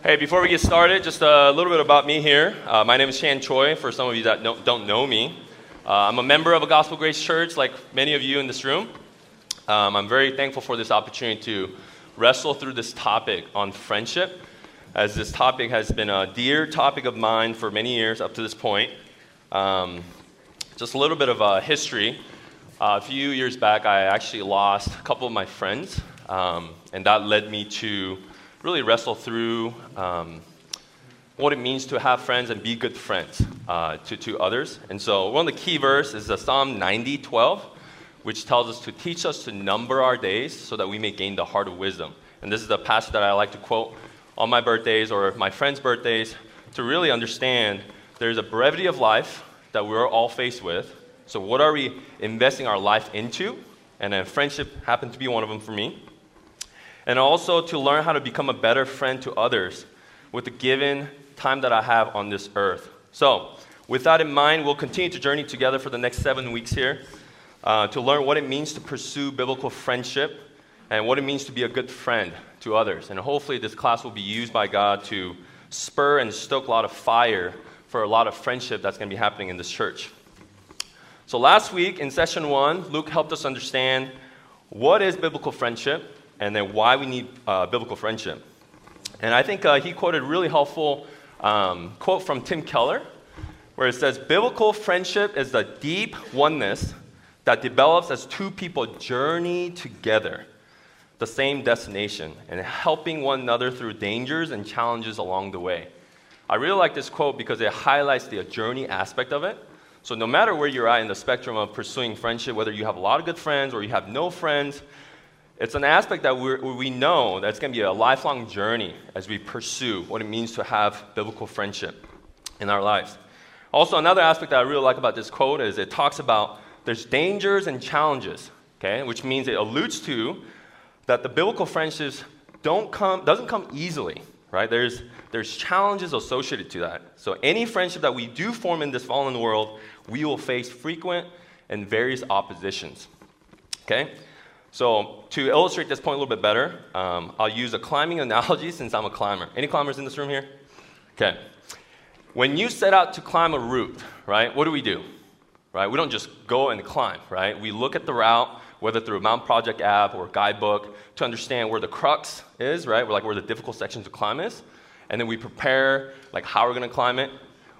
Hey, before we get started, just a little bit about me here. Uh, my name is Shan Choi, for some of you that don't, don't know me. Uh, I'm a member of a Gospel Grace Church, like many of you in this room. Um, I'm very thankful for this opportunity to wrestle through this topic on friendship, as this topic has been a dear topic of mine for many years up to this point. Um, just a little bit of a history. Uh, a few years back, I actually lost a couple of my friends, um, and that led me to really wrestle through um, what it means to have friends and be good friends uh, to, to others. And so, one of the key verses is Psalm 90 12, which tells us to teach us to number our days so that we may gain the heart of wisdom. And this is the passage that I like to quote on my birthdays or my friends' birthdays to really understand there's a brevity of life that we're all faced with. So, what are we investing our life into? And then friendship happened to be one of them for me and also to learn how to become a better friend to others with the given time that I have on this earth. So, with that in mind, we'll continue to journey together for the next seven weeks here uh, to learn what it means to pursue biblical friendship and what it means to be a good friend to others. And hopefully, this class will be used by God to spur and stoke a lot of fire for a lot of friendship that's going to be happening in this church. So, last week in session one, Luke helped us understand what is biblical friendship and then why we need uh, biblical friendship. And I think uh, he quoted a really helpful um, quote from Tim Keller, where it says, Biblical friendship is the deep oneness that develops as two people journey together the same destination and helping one another through dangers and challenges along the way. I really like this quote because it highlights the journey aspect of it. So, no matter where you're at in the spectrum of pursuing friendship, whether you have a lot of good friends or you have no friends, it's an aspect that we know that's going to be a lifelong journey as we pursue what it means to have biblical friendship in our lives. Also, another aspect that I really like about this quote is it talks about there's dangers and challenges, okay, which means it alludes to that the biblical friendships don't come, doesn't come easily, right? There's, there's challenges associated to that. So, any friendship that we do form in this fallen world, we will face frequent and various oppositions, okay? So, to illustrate this point a little bit better, um, I'll use a climbing analogy since I'm a climber. Any climbers in this room here? Okay. When you set out to climb a route, right, what do we do? Right? We don't just go and climb, right? We look at the route, whether through a Mountain Project app or a guidebook, to understand where the crux is, right? We're like where the difficult section to climb is. And then we prepare, like, how we're going to climb it,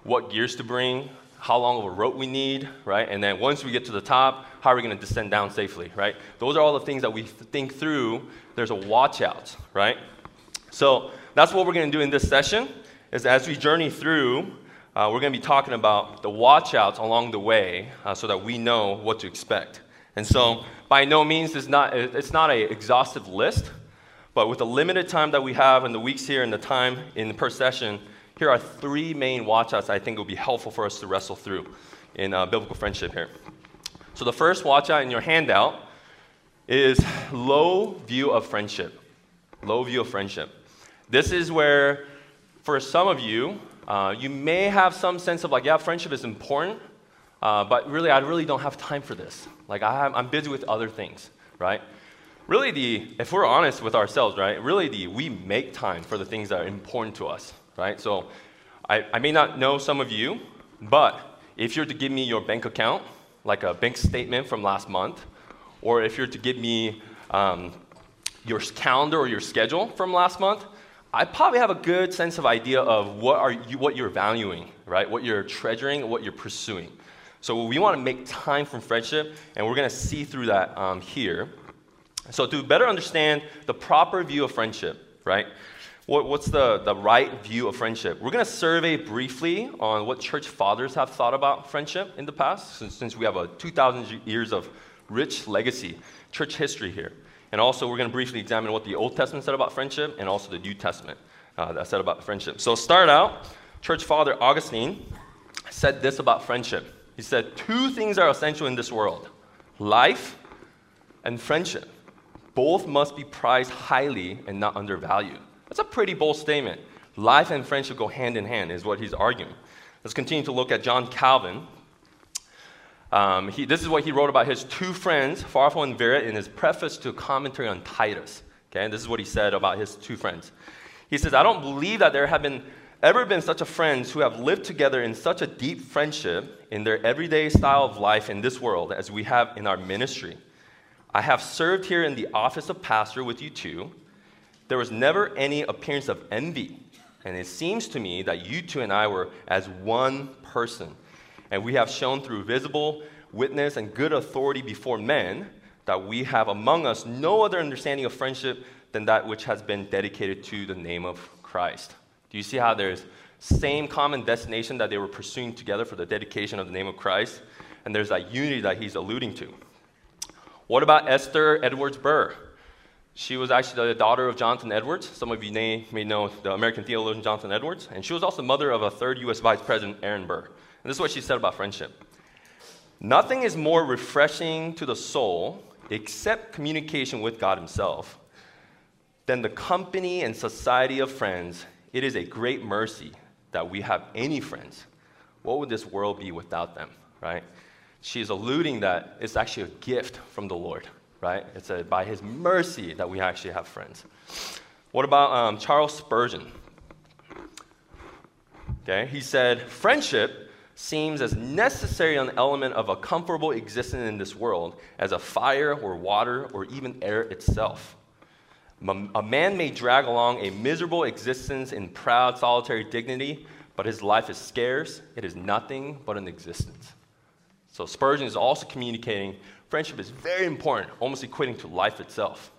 what gears to bring, how long of a rope we need, right? And then once we get to the top, how are we going to descend down safely, right? Those are all the things that we think through. There's a watch out, right? So that's what we're going to do in this session. Is as we journey through, uh, we're going to be talking about the watch outs along the way, uh, so that we know what to expect. And so, by no means, it's not it's not an exhaustive list, but with the limited time that we have and the weeks here and the time in per session, here are three main watch outs I think will be helpful for us to wrestle through in uh, biblical friendship here. So the first watch out in your handout is low view of friendship. Low view of friendship. This is where, for some of you, uh, you may have some sense of like, yeah, friendship is important, uh, but really, I really don't have time for this. Like, I am, I'm busy with other things, right? Really, the if we're honest with ourselves, right? Really, the we make time for the things that are important to us, right? So, I, I may not know some of you, but if you're to give me your bank account, like a bank statement from last month, or if you're to give me um, your calendar or your schedule from last month, I probably have a good sense of idea of what are you, what you're valuing, right? What you're treasuring, what you're pursuing. So we want to make time for friendship, and we're going to see through that um, here. So to better understand the proper view of friendship, right? What, what's the, the right view of friendship? We're going to survey briefly on what church fathers have thought about friendship in the past, since, since we have a 2,000 years of rich legacy, church history here. And also, we're going to briefly examine what the Old Testament said about friendship and also the New Testament uh, that said about friendship. So, start out, church father Augustine said this about friendship. He said, Two things are essential in this world life and friendship. Both must be prized highly and not undervalued. That's a pretty bold statement. Life and friendship go hand in hand, is what he's arguing. Let's continue to look at John Calvin. Um, he, this is what he wrote about his two friends, Farel and Viret, in his preface to a commentary on Titus. Okay, and this is what he said about his two friends. He says, I don't believe that there have been ever been such a friends who have lived together in such a deep friendship in their everyday style of life in this world as we have in our ministry. I have served here in the office of pastor with you too. There was never any appearance of envy, and it seems to me that you two and I were as one person. And we have shown through visible witness and good authority before men that we have among us no other understanding of friendship than that which has been dedicated to the name of Christ. Do you see how there's same common destination that they were pursuing together for the dedication of the name of Christ? And there's that unity that he's alluding to. What about Esther Edwards Burr? She was actually the daughter of Jonathan Edwards. Some of you may, may know the American theologian Jonathan Edwards. And she was also mother of a third U.S. Vice President, Aaron Burr. And this is what she said about friendship Nothing is more refreshing to the soul except communication with God Himself than the company and society of friends. It is a great mercy that we have any friends. What would this world be without them, right? she's alluding that it's actually a gift from the Lord, right? It's a, by His mercy that we actually have friends. What about um, Charles Spurgeon? Okay, he said, Friendship seems as necessary an element of a comfortable existence in this world as a fire or water or even air itself. A man may drag along a miserable existence in proud, solitary dignity, but his life is scarce. It is nothing but an existence. So Spurgeon is also communicating friendship is very important, almost equating to life itself.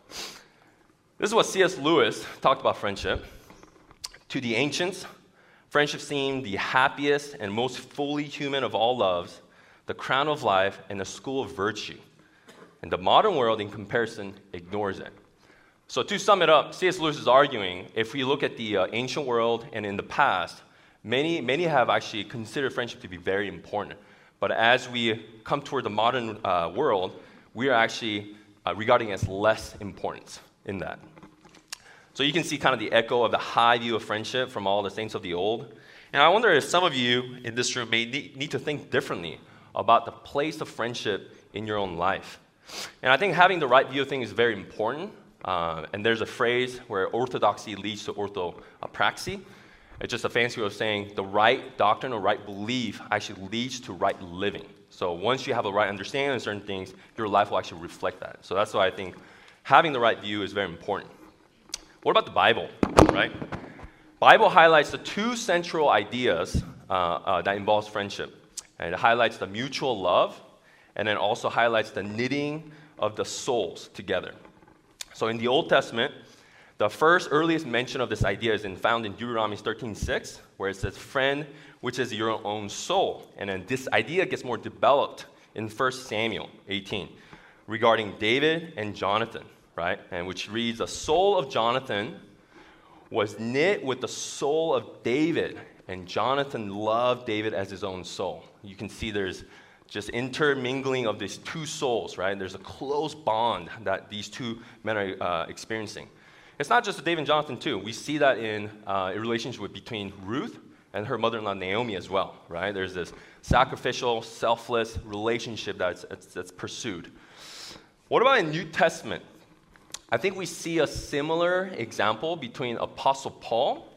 This is what C.S. Lewis talked about friendship. To the ancients, friendship seemed the happiest and most fully human of all loves, the crown of life, and the school of virtue. And the modern world, in comparison, ignores it. So, to sum it up, C.S. Lewis is arguing if we look at the uh, ancient world and in the past, many, many have actually considered friendship to be very important. But as we come toward the modern uh, world, we are actually uh, regarding as less important in that. So you can see kind of the echo of the high view of friendship from all the saints of the old. And I wonder if some of you in this room may need to think differently about the place of friendship in your own life. And I think having the right view of things is very important. Uh, and there's a phrase where orthodoxy leads to orthopraxy. It's just a fancy way of saying the right doctrine or right belief actually leads to right living. So once you have a right understanding of certain things, your life will actually reflect that. So that's why I think having the right view is very important. What about the Bible, right? Bible highlights the two central ideas uh, uh, that involves friendship. And it highlights the mutual love, and then also highlights the knitting of the souls together. So in the Old Testament, the first earliest mention of this idea is in, found in Deuteronomy 13:6, where it says, "Friend, which is your own soul." And then this idea gets more developed in 1 Samuel 18 regarding David and Jonathan, right? And which reads, "The soul of Jonathan was knit with the soul of David, and Jonathan loved David as his own soul." You can see there's just intermingling of these two souls, right? There's a close bond that these two men are uh, experiencing. It's not just David and Jonathan, too. We see that in uh, a relationship between Ruth and her mother in law, Naomi, as well, right? There's this sacrificial, selfless relationship that's, that's, pursued. What about in New Testament? I think we see a similar example between Apostle Paul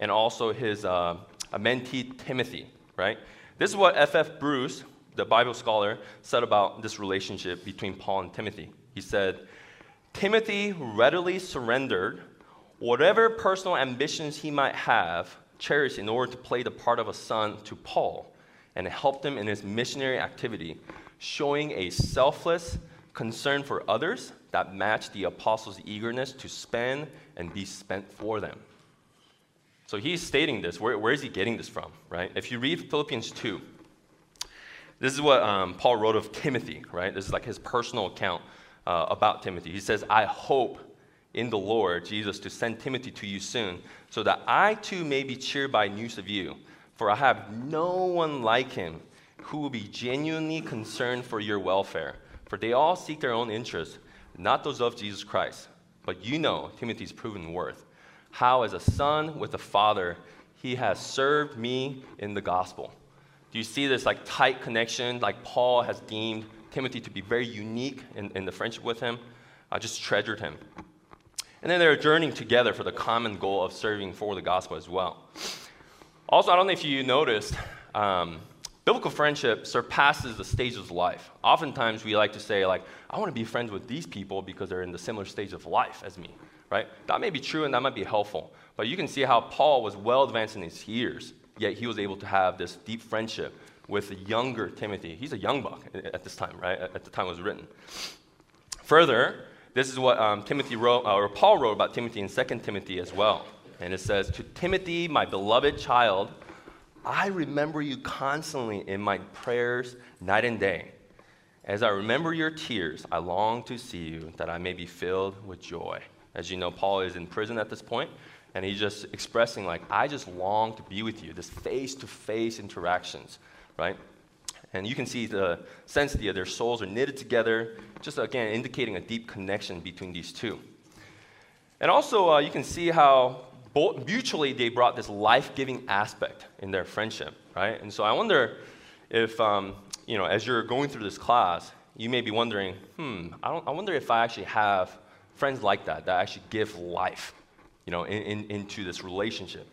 and also his uh, mentee Timothy, right? This is what F.F. Bruce, the Bible scholar, said about this relationship between Paul and Timothy. He said, Timothy readily surrendered whatever personal ambitions he might have cherished in order to play the part of a son to Paul and helped him in his missionary activity, showing a selfless concern for others that matched the apostles' eagerness to spend and be spent for them. So he's stating this. Where, where is he getting this from, right? If you read Philippians 2, this is what um, Paul wrote of Timothy, right? This is like his personal account uh, about Timothy. He says, I hope in the Lord Jesus to send Timothy to you soon, so that I too may be cheered by news of you. For I have no one like him who will be genuinely concerned for your welfare. For they all seek their own interests, not those of Jesus Christ. But you know Timothy's proven worth, how as a son with a father he has served me in the gospel. Do you see this like tight connection, like Paul has deemed Timothy to be very unique in, in the friendship with him. I just treasured him. And then they're journeying together for the common goal of serving for the gospel as well. Also, I don't know if you noticed, um, biblical friendship surpasses the stages of life. Oftentimes, we like to say, like, I want to be friends with these people because they're in the similar stage of life as me, right? That may be true and that might be helpful. But you can see how Paul was well advanced in his years, yet he was able to have this deep friendship with younger Timothy. He's a young buck at this time, right? At the time it was written. Further, this is what um, Timothy wrote, uh, or Paul wrote about Timothy in 2 Timothy as well. And it says, To Timothy, my beloved child, I remember you constantly in my prayers night and day. As I remember your tears, I long to see you that I may be filled with joy. As you know, Paul is in prison at this point, and he's just expressing, like, I just long to be with you, this face to face interactions, right? And you can see the sense that their souls are knitted together, just again indicating a deep connection between these two. And also, uh, you can see how both mutually they brought this life-giving aspect in their friendship, right? And so I wonder if, um, you know, as you're going through this class, you may be wondering, hmm, I, I, wonder if I actually have friends like that that actually give life, you know, in, in, into this relationship.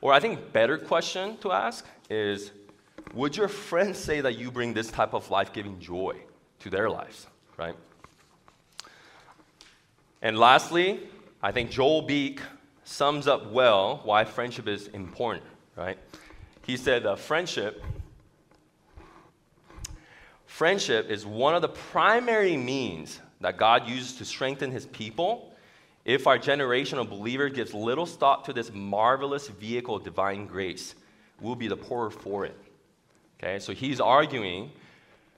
Or I think better question to ask is, would your friends say that you bring this type of life-giving joy to their lives, right? And lastly, I think Joel Beeke sums up well why friendship is important, right? He said, uh, friendship, friendship is one of the primary means that God uses to strengthen his people if our generation of believers gives little thought to this marvelous vehicle of divine grace, we'll be the poorer for it. Okay, so he's arguing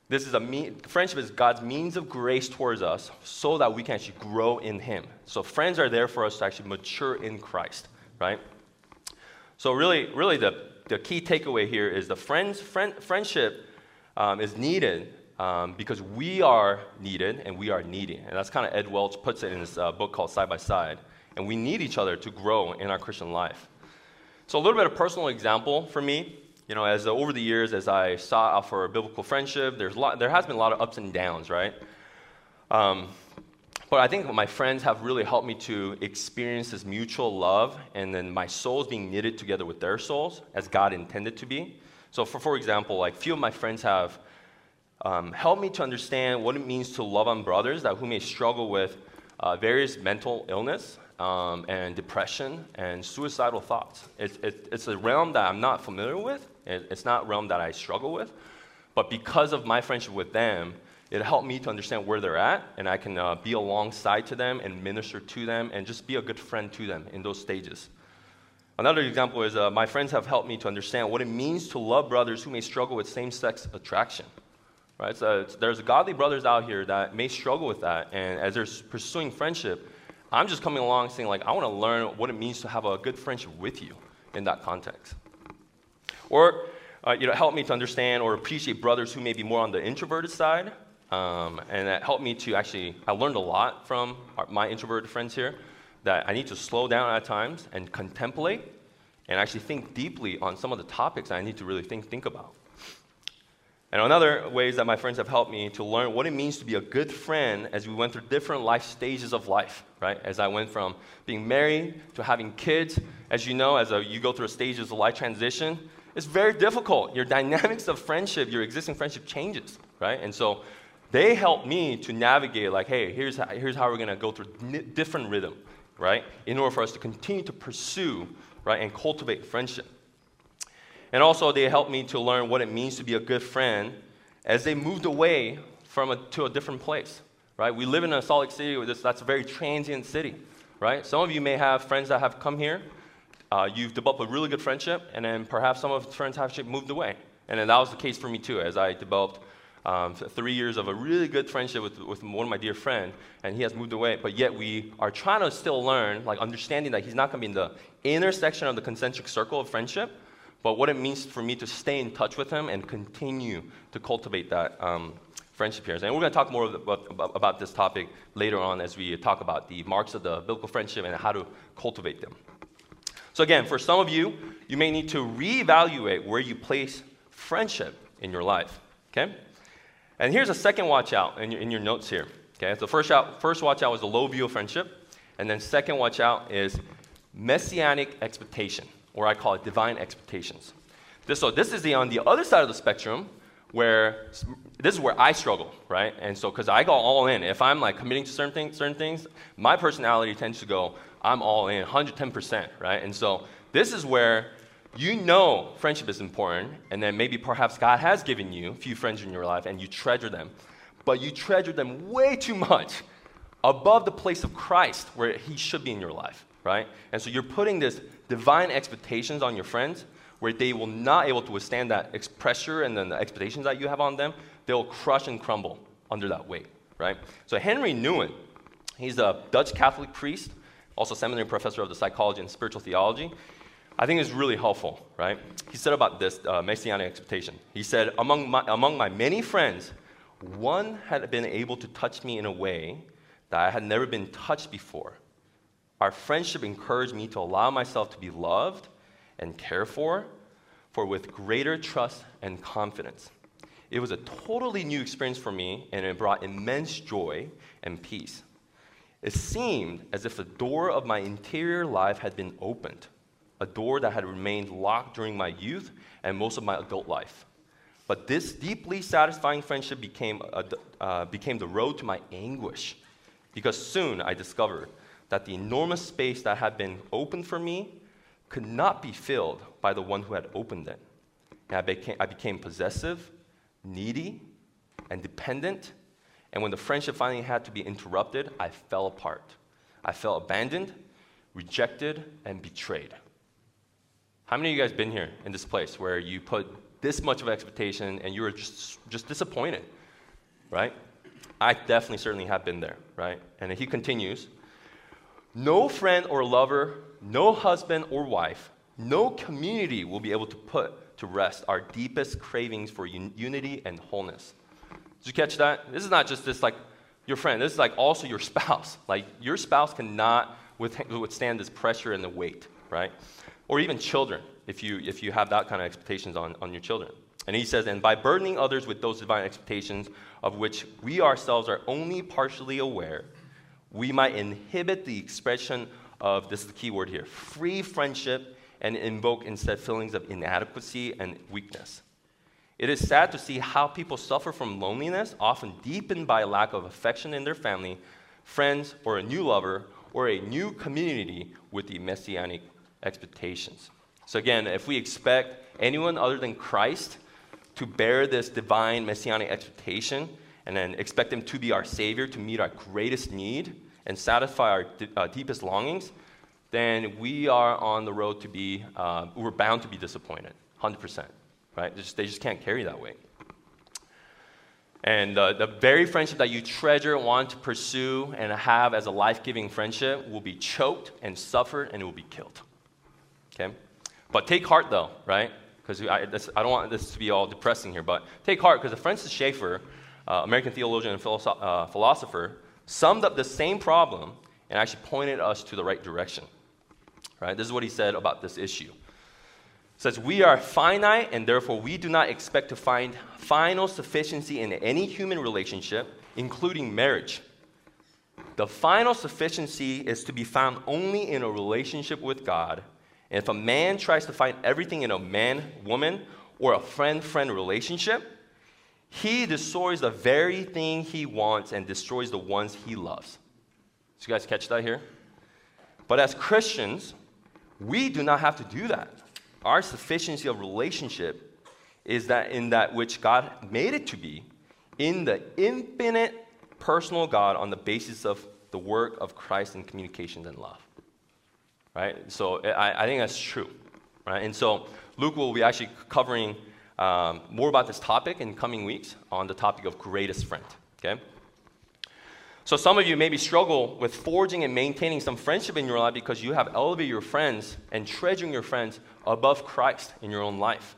this is a friendship is God's means of grace towards us so that we can actually grow in Him. So friends are there for us to actually mature in Christ, right? So really, really the, the key takeaway here is the friends, friend, friendship um, is needed um, because we are needed and we are needy. And that's kind of Ed Welch puts it in his uh, book called Side by Side. And we need each other to grow in our Christian life. So a little bit of personal example for me you know, as uh, over the years, as I sought out for a biblical friendship, there's lot, there has been a lot of ups and downs, right? Um, but I think my friends have really helped me to experience this mutual love and then my souls being knitted together with their souls as God intended to be. So, for, for example, like few of my friends have um, helped me to understand what it means to love on brothers that who may struggle with uh, various mental illness um, and depression and suicidal thoughts. It, it, it's a realm that I'm not familiar with, it's not a realm that I struggle with, but because of my friendship with them, it helped me to understand where they're at, and I can uh, be alongside to them and minister to them and just be a good friend to them in those stages. Another example is uh, my friends have helped me to understand what it means to love brothers who may struggle with same sex attraction. Right? So there's godly brothers out here that may struggle with that, and as they're pursuing friendship, I'm just coming along saying, like, I want to learn what it means to have a good friendship with you in that context. Or, uh, you know, help me to understand or appreciate brothers who may be more on the introverted side. Um, and that helped me to actually, I learned a lot from our, my introverted friends here that I need to slow down at times and contemplate and actually think deeply on some of the topics I need to really think, think about. And another ways that my friends have helped me to learn what it means to be a good friend as we went through different life stages of life, right? As I went from being married to having kids. As you know, as a, you go through stages of life transition, it's very difficult. Your dynamics of friendship, your existing friendship changes, right? And so they helped me to navigate, like, hey, here's how, here's how we're going to go through different rhythm, right? In order for us to continue to pursue, right, and cultivate friendship. And also, they helped me to learn what it means to be a good friend as they moved away from a, to a different place, right? We live in a Salt Lake City, that's a very transient city, right? Some of you may have friends that have come here uh, you've developed a really good friendship, and then perhaps some of the friends have moved away. And then that was the case for me too, as I developed um, three years of a really good friendship with, with one of my dear friends, and he has moved away. But yet we are trying to still learn, like understanding that he's not going to be in the intersection of the concentric circle of friendship, but what it means for me to stay in touch with him and continue to cultivate that um, friendship here. And we're going to talk more about, about, this topic later on as we talk about the marks of the biblical friendship and how to cultivate them. So, again, for some of you, you may need to reevaluate where you place friendship in your life. Okay? And here's a second watch out in your, in your notes here. Okay? So, first, out, first watch out was the low view of friendship. And then second watch out is messianic expectation, or I call it divine expectations. This, so this is the on the other side of the spectrum where this is where I struggle, right? And so because I go all in. If I'm like committing to certain things, certain things, my personality tends to go, I'm all in, 110%, right? And so this is where you know friendship is important, and then maybe perhaps God has given you a few friends in your life and you treasure them, but you treasure them way too much above the place of Christ where He should be in your life, right? And so you're putting this divine expectations on your friends where they will not able to withstand that pressure and then the expectations that you have on them. They'll crush and crumble under that weight, right? So Henry Nouwen, he's a Dutch Catholic priest, also seminary professor of the psychology and spiritual theology. I think is really helpful, right? He said about this uh, messianic expectation. He said, among my, among my many friends, one had been able to touch me in a way that I had never been touched before. Our friendship encouraged me to allow myself to be loved and cared for, for with greater trust and confidence. It was a totally new experience for me, and it brought immense joy and peace. It seemed as if the door of my interior life had been opened a door that had remained locked during my youth and most of my adult life. But this deeply satisfying friendship became, a, uh, became the road to my anguish because soon I discovered that the enormous space that had been opened for me could not be filled by the one who had opened it. And I became, I became possessive, needy, and dependent. And when the friendship finally had to be interrupted, I fell apart. I felt abandoned, rejected, and betrayed. How many of you guys been here in this place where you put this much of expectation and you were just, just disappointed, right? I definitely, certainly have been there, right? And he continues No friend or lover, no husband or wife, no community will be able to put to rest our deepest cravings for un- unity and wholeness. Did you catch that? This is not just this, like, your friend. This is like also your spouse. Like, your spouse cannot withstand this pressure and the weight, right? or even children, if you, if you have that kind of expectations on, on your children. And he says, and by burdening others with those divine expectations of which we ourselves are only partially aware, we might inhibit the expression of this is the key word here free friendship and invoke instead feelings of inadequacy and weakness. It is sad to see how people suffer from loneliness, often deepened by a lack of affection in their family, friends, or a new lover, or a new community with the messianic expectations. So, again, if we expect anyone other than Christ to bear this divine messianic expectation and then expect him to be our Savior, to meet our greatest need and satisfy our uh, deepest longings, then we are on the road to be, uh, we're bound to be disappointed, 100%, right? They just, they just can't carry that weight. And uh, the very friendship that you treasure, want to pursue, and have as a life giving friendship will be choked and suffered and it will be killed. Okay? But take heart, though, right? Because I, I, don't want this to be all depressing here, but take heart because the Francis Schaeffer, uh, American theologian and philosoph- uh, philosopher, summed up the same problem and actually pointed us to the right direction. Right? This is what he said about this issue. It says, We are finite, and therefore we do not expect to find final sufficiency in any human relationship, including marriage. The final sufficiency is to be found only in a relationship with God and if a man tries to find everything in a man woman or a friend friend relationship, he destroys the very thing he wants and destroys the ones he loves. Did you guys catch that here? But as Christians, we do not have to do that. Our sufficiency of relationship is that in that which God made it to be, in the infinite personal God on the basis of the work of Christ in communications and love right? So I, I think that's true, right? And so Luke will be actually covering um, more about this topic in coming weeks on the topic of greatest friend, okay? So some of you maybe struggle with forging and maintaining some friendship in your life because you have elevated your friends and treasuring your friends above Christ in your own life,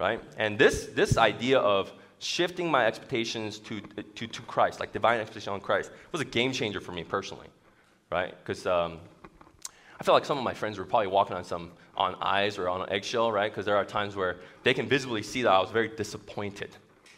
right? And this, this idea of shifting my expectations to, to, to Christ, like divine expectation on Christ, was a game changer for me personally, right? Because um, I feel like some of my friends were probably walking on some on eyes or on an eggshell, right? Because there are times where they can visibly see that I was very disappointed,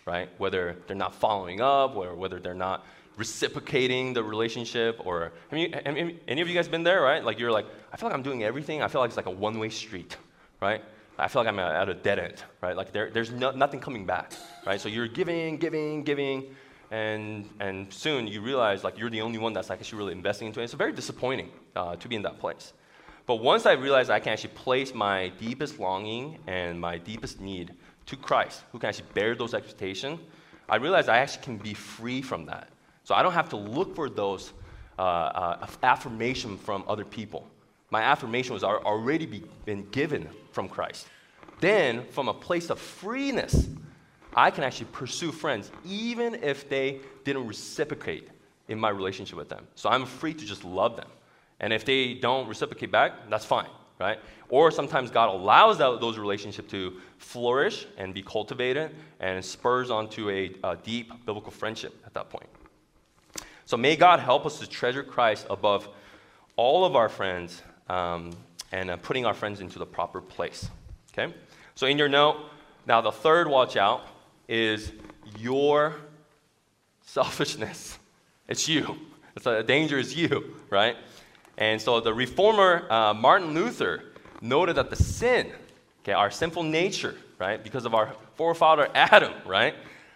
right? Whether they're not following up or whether they're not reciprocating the relationship or have, you, have any of you guys been there right? Like you're like i feel like i'm doing everything. I feel like it's like a one-way street right? I feel like i'm at a dead end right? Like there, there's no, nothing coming back right? So you're giving giving giving and and soon you realize like you're the only one that's like actually really investing into it it's very disappointing uh, to be in that place but once i realized i can actually place my deepest longing and my deepest need to christ who can actually bear those expectations i realized i actually can be free from that so I don't have to look for those uh, uh, affirmation from other people. My affirmation was already be, been given from Christ. Then, from a place of freeness, I can actually pursue friends, even if they didn't reciprocate in my relationship with them. So I'm free to just love them. And if they don't reciprocate back, that's fine, right? Or sometimes God allows that, those relationships to flourish and be cultivated and spurs onto a, a deep biblical friendship at that point. So may God help us to treasure Christ above all of our friends um, and uh, putting our friends into the proper place. Okay? So in your note, now the third watch out is your selfishness. It's you. It's a danger is you, right? And so the reformer uh, Martin Luther noted that the sin, okay, our sinful nature, right, because of our forefather Adam, right,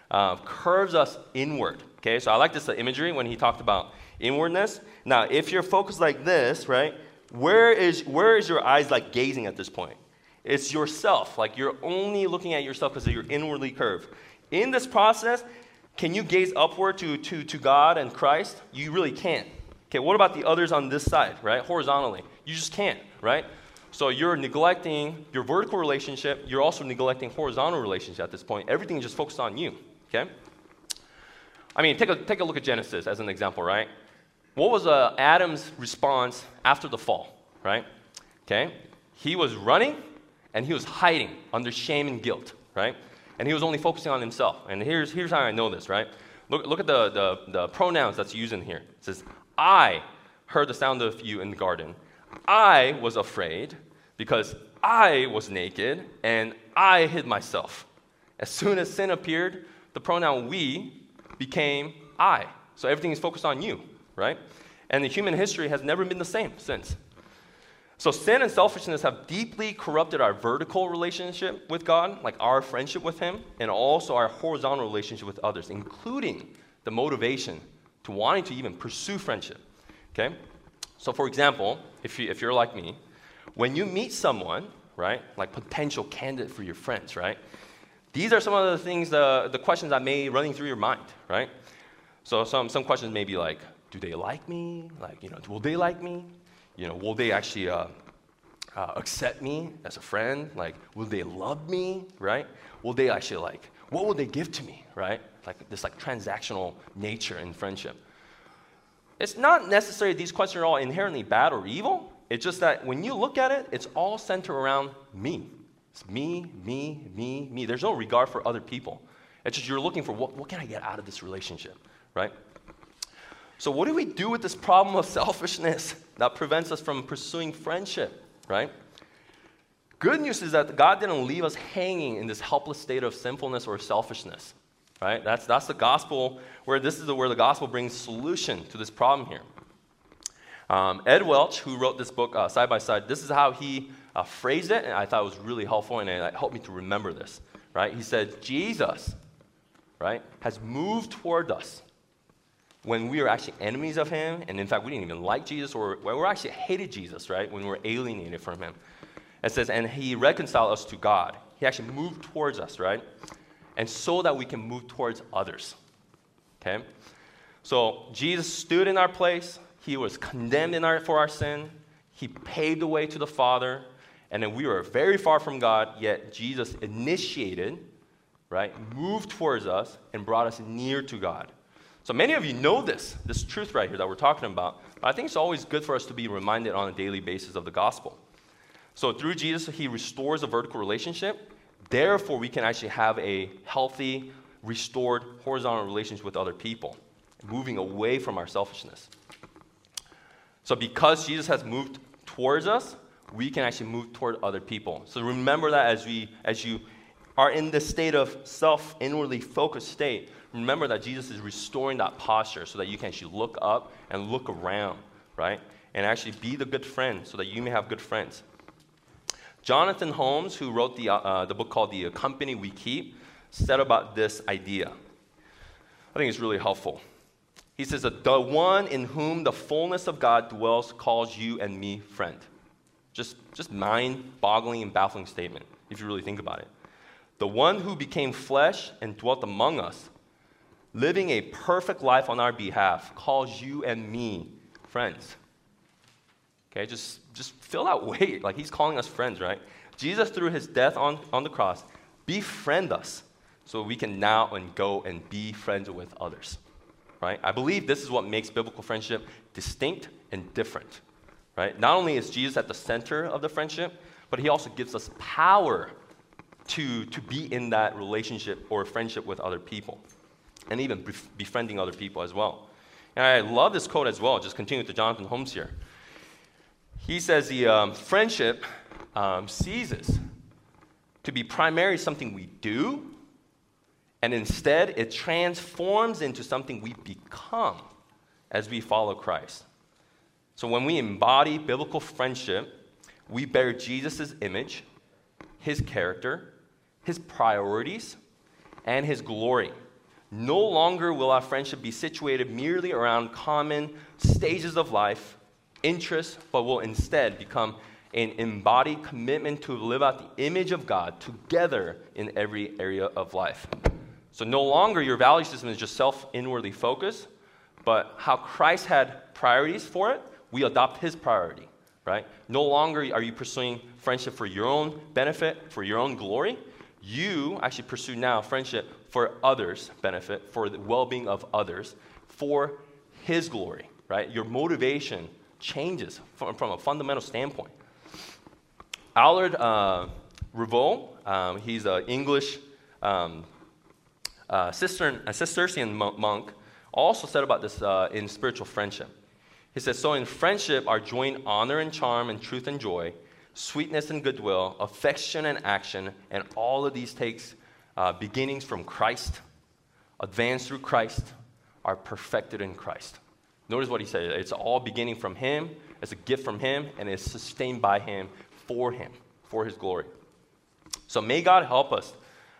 uh, curves us inward. Okay, so I like this imagery when he talked about inwardness. Now, if you're focused like this, right, where is, where is your eyes like gazing at this point? It's yourself. Like you're only looking at yourself because you're inwardly curved. In this process, can you gaze upward to, to, to God and Christ? You really can't. Okay, what about the others on this side, right? Horizontally. You just can't, right? So you're neglecting your vertical relationship. You're also neglecting horizontal relationship at this point. Everything is just focused on you, okay? I mean, take a, take a look at Genesis as an example, right? What was uh, Adam's response after the fall, right? Okay? He was running and he was hiding under shame and guilt, right? And he was only focusing on himself. And here's, here's how I know this, right? Look, look at the, the, the pronouns that's used in here. It says, I heard the sound of you in the garden. I was afraid because I was naked and I hid myself. As soon as sin appeared, the pronoun we became I. So everything is focused on you, right? And the human history has never been the same since. So sin and selfishness have deeply corrupted our vertical relationship with God, like our friendship with Him, and also our horizontal relationship with others, including the motivation to wanting to even pursue friendship. Okay? So, for example, if, you, if you're like me, when you meet someone, right, like potential candidate for your friends, right, these are some of the things, the, the questions that may running through your mind, right? So some, some questions may be like, do they like me? Like, you know, will they like me? You know, will they actually uh, uh, accept me as a friend? Like, will they love me, right? Will they actually like, what will they give to me, right? Like this like transactional nature in friendship. It's not necessarily these questions are all inherently bad or evil. It's just that when you look at it, it's all centered around me, it's me, me, me, me. There's no regard for other people. It's just you're looking for what, what can I get out of this relationship, right? So, what do we do with this problem of selfishness that prevents us from pursuing friendship, right? Good news is that God didn't leave us hanging in this helpless state of sinfulness or selfishness, right? That's, that's the gospel, where this is the, where the gospel brings solution to this problem here. Um, Ed Welch, who wrote this book, uh, Side by Side, this is how he uh, phrased it, and I thought it was really helpful, and it helped me to remember this. Right? He said, Jesus, right, has moved toward us when we were actually enemies of Him, and in fact, we didn't even like Jesus, or we were actually hated Jesus, right, when we were alienated from Him. It says, and He reconciled us to God. He actually moved towards us, right? And so that we can move towards others. Okay? So Jesus stood in our place. He was condemned in our, for our sin. He paved the way to the Father and then we were very far from God, yet Jesus initiated, right, moved towards us and brought us near to God. So many of you know this, this truth right here that we're talking about. But I think it's always good for us to be reminded on a daily basis of the gospel. So through Jesus, he restores a vertical relationship. Therefore, we can actually have a healthy, restored horizontal relationship with other people, moving away from our selfishness. So because Jesus has moved towards us, we can actually move toward other people. So remember that as, we, as you are in this state of self inwardly focused state, remember that Jesus is restoring that posture so that you can actually look up and look around, right? And actually be the good friend so that you may have good friends. Jonathan Holmes, who wrote the, uh, the book called The Company We Keep, said about this idea. I think it's really helpful. He says that the one in whom the fullness of God dwells calls you and me friend. Just, just mind boggling and baffling statement, if you really think about it. The one who became flesh and dwelt among us, living a perfect life on our behalf, calls you and me friends. Okay, just, just fill that weight. Like he's calling us friends, right? Jesus, through his death on, on the cross, befriend us so we can now and go and be friends with others. Right? I believe this is what makes biblical friendship distinct and different. Right? Not only is Jesus at the center of the friendship, but he also gives us power to, to be in that relationship or friendship with other people and even befriending other people as well. And I love this quote as well, just continue to Jonathan Holmes here. He says the um, friendship um, ceases to be primarily something we do, and instead it transforms into something we become as we follow Christ. So when we embody biblical friendship, we bear Jesus' image, his character, his priorities, and his glory. No longer will our friendship be situated merely around common stages of life interests, but will instead become an embodied commitment to live out the image of God together in every area of life. So no longer your value system is just self inwardly focused, but how Christ had priorities for it, we adopt his priority, right? No longer are you pursuing friendship for your own benefit, for your own glory. You actually pursue now friendship for others' benefit, for the well being of others, for his glory, right? Your motivation changes from, from a fundamental standpoint. Aelred uh, um, he's an English um, uh, a Cistercian monk, also said about this uh, in spiritual friendship. He says, So in friendship are joined honor and charm and truth and joy, sweetness and goodwill, affection and action, and all of these takes uh, beginnings from Christ, advance through Christ, are perfected in Christ. Notice what he said. It's all beginning from him, it's a gift from him, and it's sustained by him for him, for his glory. So may God help us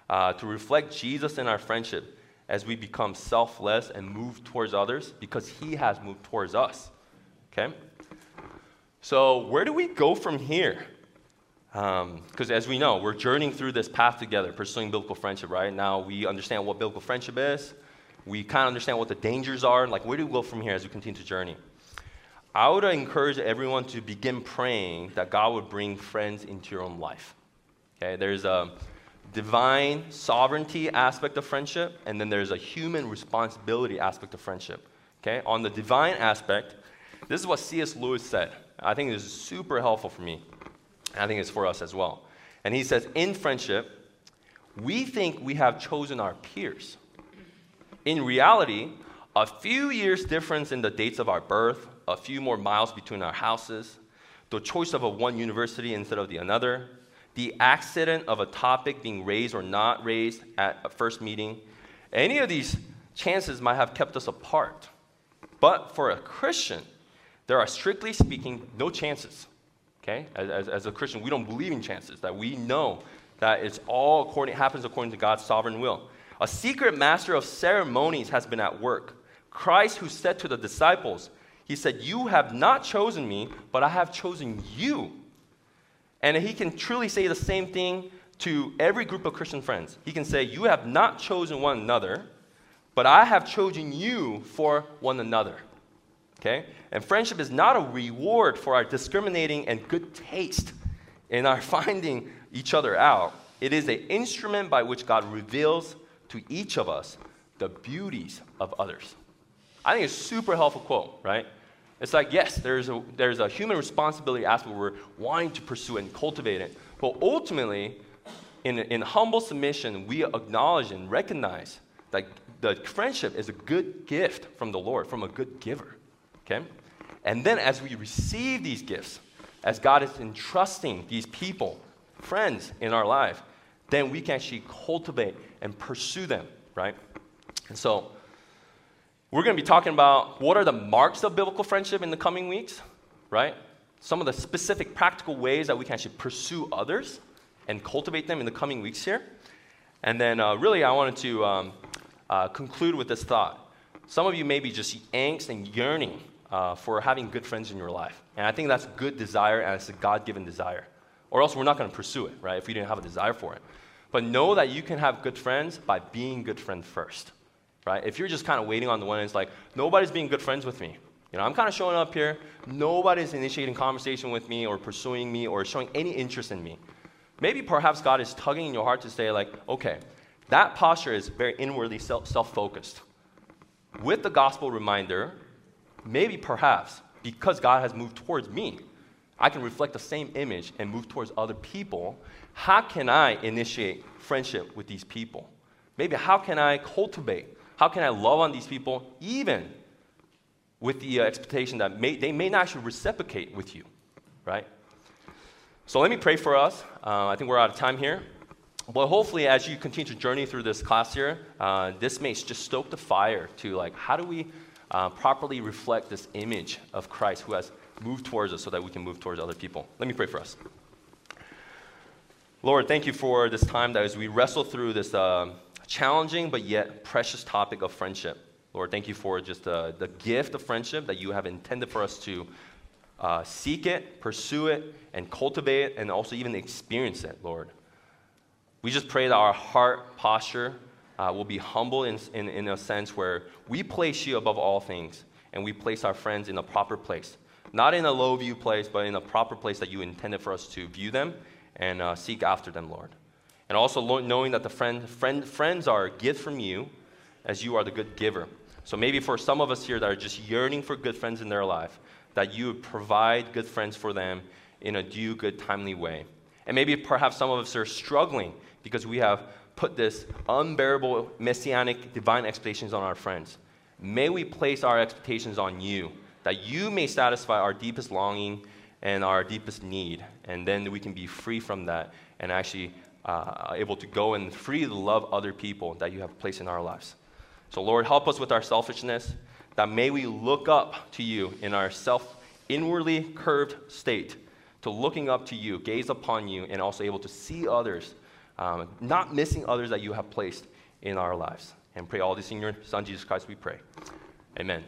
uh, to reflect Jesus in our friendship as we become selfless and move towards others because he has moved towards us. Okay? So, where do we go from here? Because um, as we know, we're journeying through this path together, pursuing biblical friendship, right? Now we understand what biblical friendship is we kind of understand what the dangers are. Like, where do we go from here as we continue to journey? I would encourage everyone to begin praying that God would bring friends into your own life. Okay, there's a divine sovereignty aspect of friendship, and then there's a human responsibility aspect of friendship. Okay, on the divine aspect, this is what C.S. Lewis said. I think this is super helpful for me. I think it's for us as well. And he says, in friendship, we think we have chosen our peers. In reality, a few years difference in the dates of our birth, a few more miles between our houses, the choice of a one university instead of the another, the accident of a topic being raised or not raised at a first meeting, any of these chances might have kept us apart. But for a Christian, there are strictly speaking no chances. Okay? As, as, as a Christian, we don't believe in chances, that we know that it's all according, happens according to God's sovereign will. A secret master of ceremonies has been at work. Christ, who said to the disciples, He said, You have not chosen me, but I have chosen you. And he can truly say the same thing to every group of Christian friends. He can say, You have not chosen one another, but I have chosen you for one another. Okay? And friendship is not a reward for our discriminating and good taste in our finding each other out. It is an instrument by which God reveals to each of us the beauties of others. I think it's a super helpful quote, right? It's like, yes, there's a, there's a human responsibility aspect we're wanting to pursue and cultivate it. But ultimately, in, in humble submission, we acknowledge and recognize that the friendship is a good gift from the Lord, from a good giver. Okay? And then as we receive these gifts, as God is entrusting these people, friends in our life, then we can actually cultivate and pursue them, right? And so, we're going to be talking about what are the marks of biblical friendship in the coming weeks, right? Some of the specific practical ways that we can actually pursue others and cultivate them in the coming weeks here. And then, uh, really, I wanted to um, uh, conclude with this thought. Some of you may be just angst and yearning uh, for having good friends in your life. And I think that's good desire and it's a God given desire. Or else we're not going to pursue it, right? If we didn't have a desire for it. But know that you can have good friends by being good friends first, right? If you're just kind of waiting on the one, it's like, nobody's being good friends with me. You know, I'm kind of showing up here. Nobody's initiating conversation with me or pursuing me or showing any interest in me. Maybe perhaps God is tugging in your heart to say, like, okay, that posture is very inwardly self focused. With the gospel reminder, maybe perhaps because God has moved towards me, I can reflect the same image and move towards other people. How can I initiate friendship with these people? Maybe how can I cultivate? How can I love on these people even with the uh, expectation that may, they may not actually reciprocate with you, right? So let me pray for us. Uh, I think we're out of time here. But hopefully, as you continue to journey through this class here, uh, this may just stoke the fire to like, how do we uh, properly reflect this image of Christ who has moved towards us so that we can move towards other people. Let me pray for us. Lord, thank you for this time that as we wrestle through this uh, challenging but yet precious topic of friendship. Lord, thank you for just uh, the gift of friendship that you have intended for us to uh, seek it, pursue it, and cultivate it, and also even experience it, Lord. We just pray that our heart posture uh, will be humble in, in, in a sense where we place you above all things and we place our friends in a proper place. Not in a low view place, but in a proper place that you intended for us to view them and uh, seek after them, Lord. And also knowing that the friend, friend, friends are a gift from you as you are the good giver. So maybe for some of us here that are just yearning for good friends in their life, that you would provide good friends for them in a due, good, timely way. And maybe perhaps some of us are struggling because we have put this unbearable messianic divine expectations on our friends. May we place our expectations on you, that you may satisfy our deepest longing and our deepest need, and then we can be free from that and actually uh, able to go and freely love other people that you have placed in our lives. So, Lord, help us with our selfishness, that may we look up to you in our self inwardly curved state, to looking up to you, gaze upon you, and also able to see others um, not missing others that you have placed in our lives. And pray all this in your Son, Jesus Christ, we pray. Amen.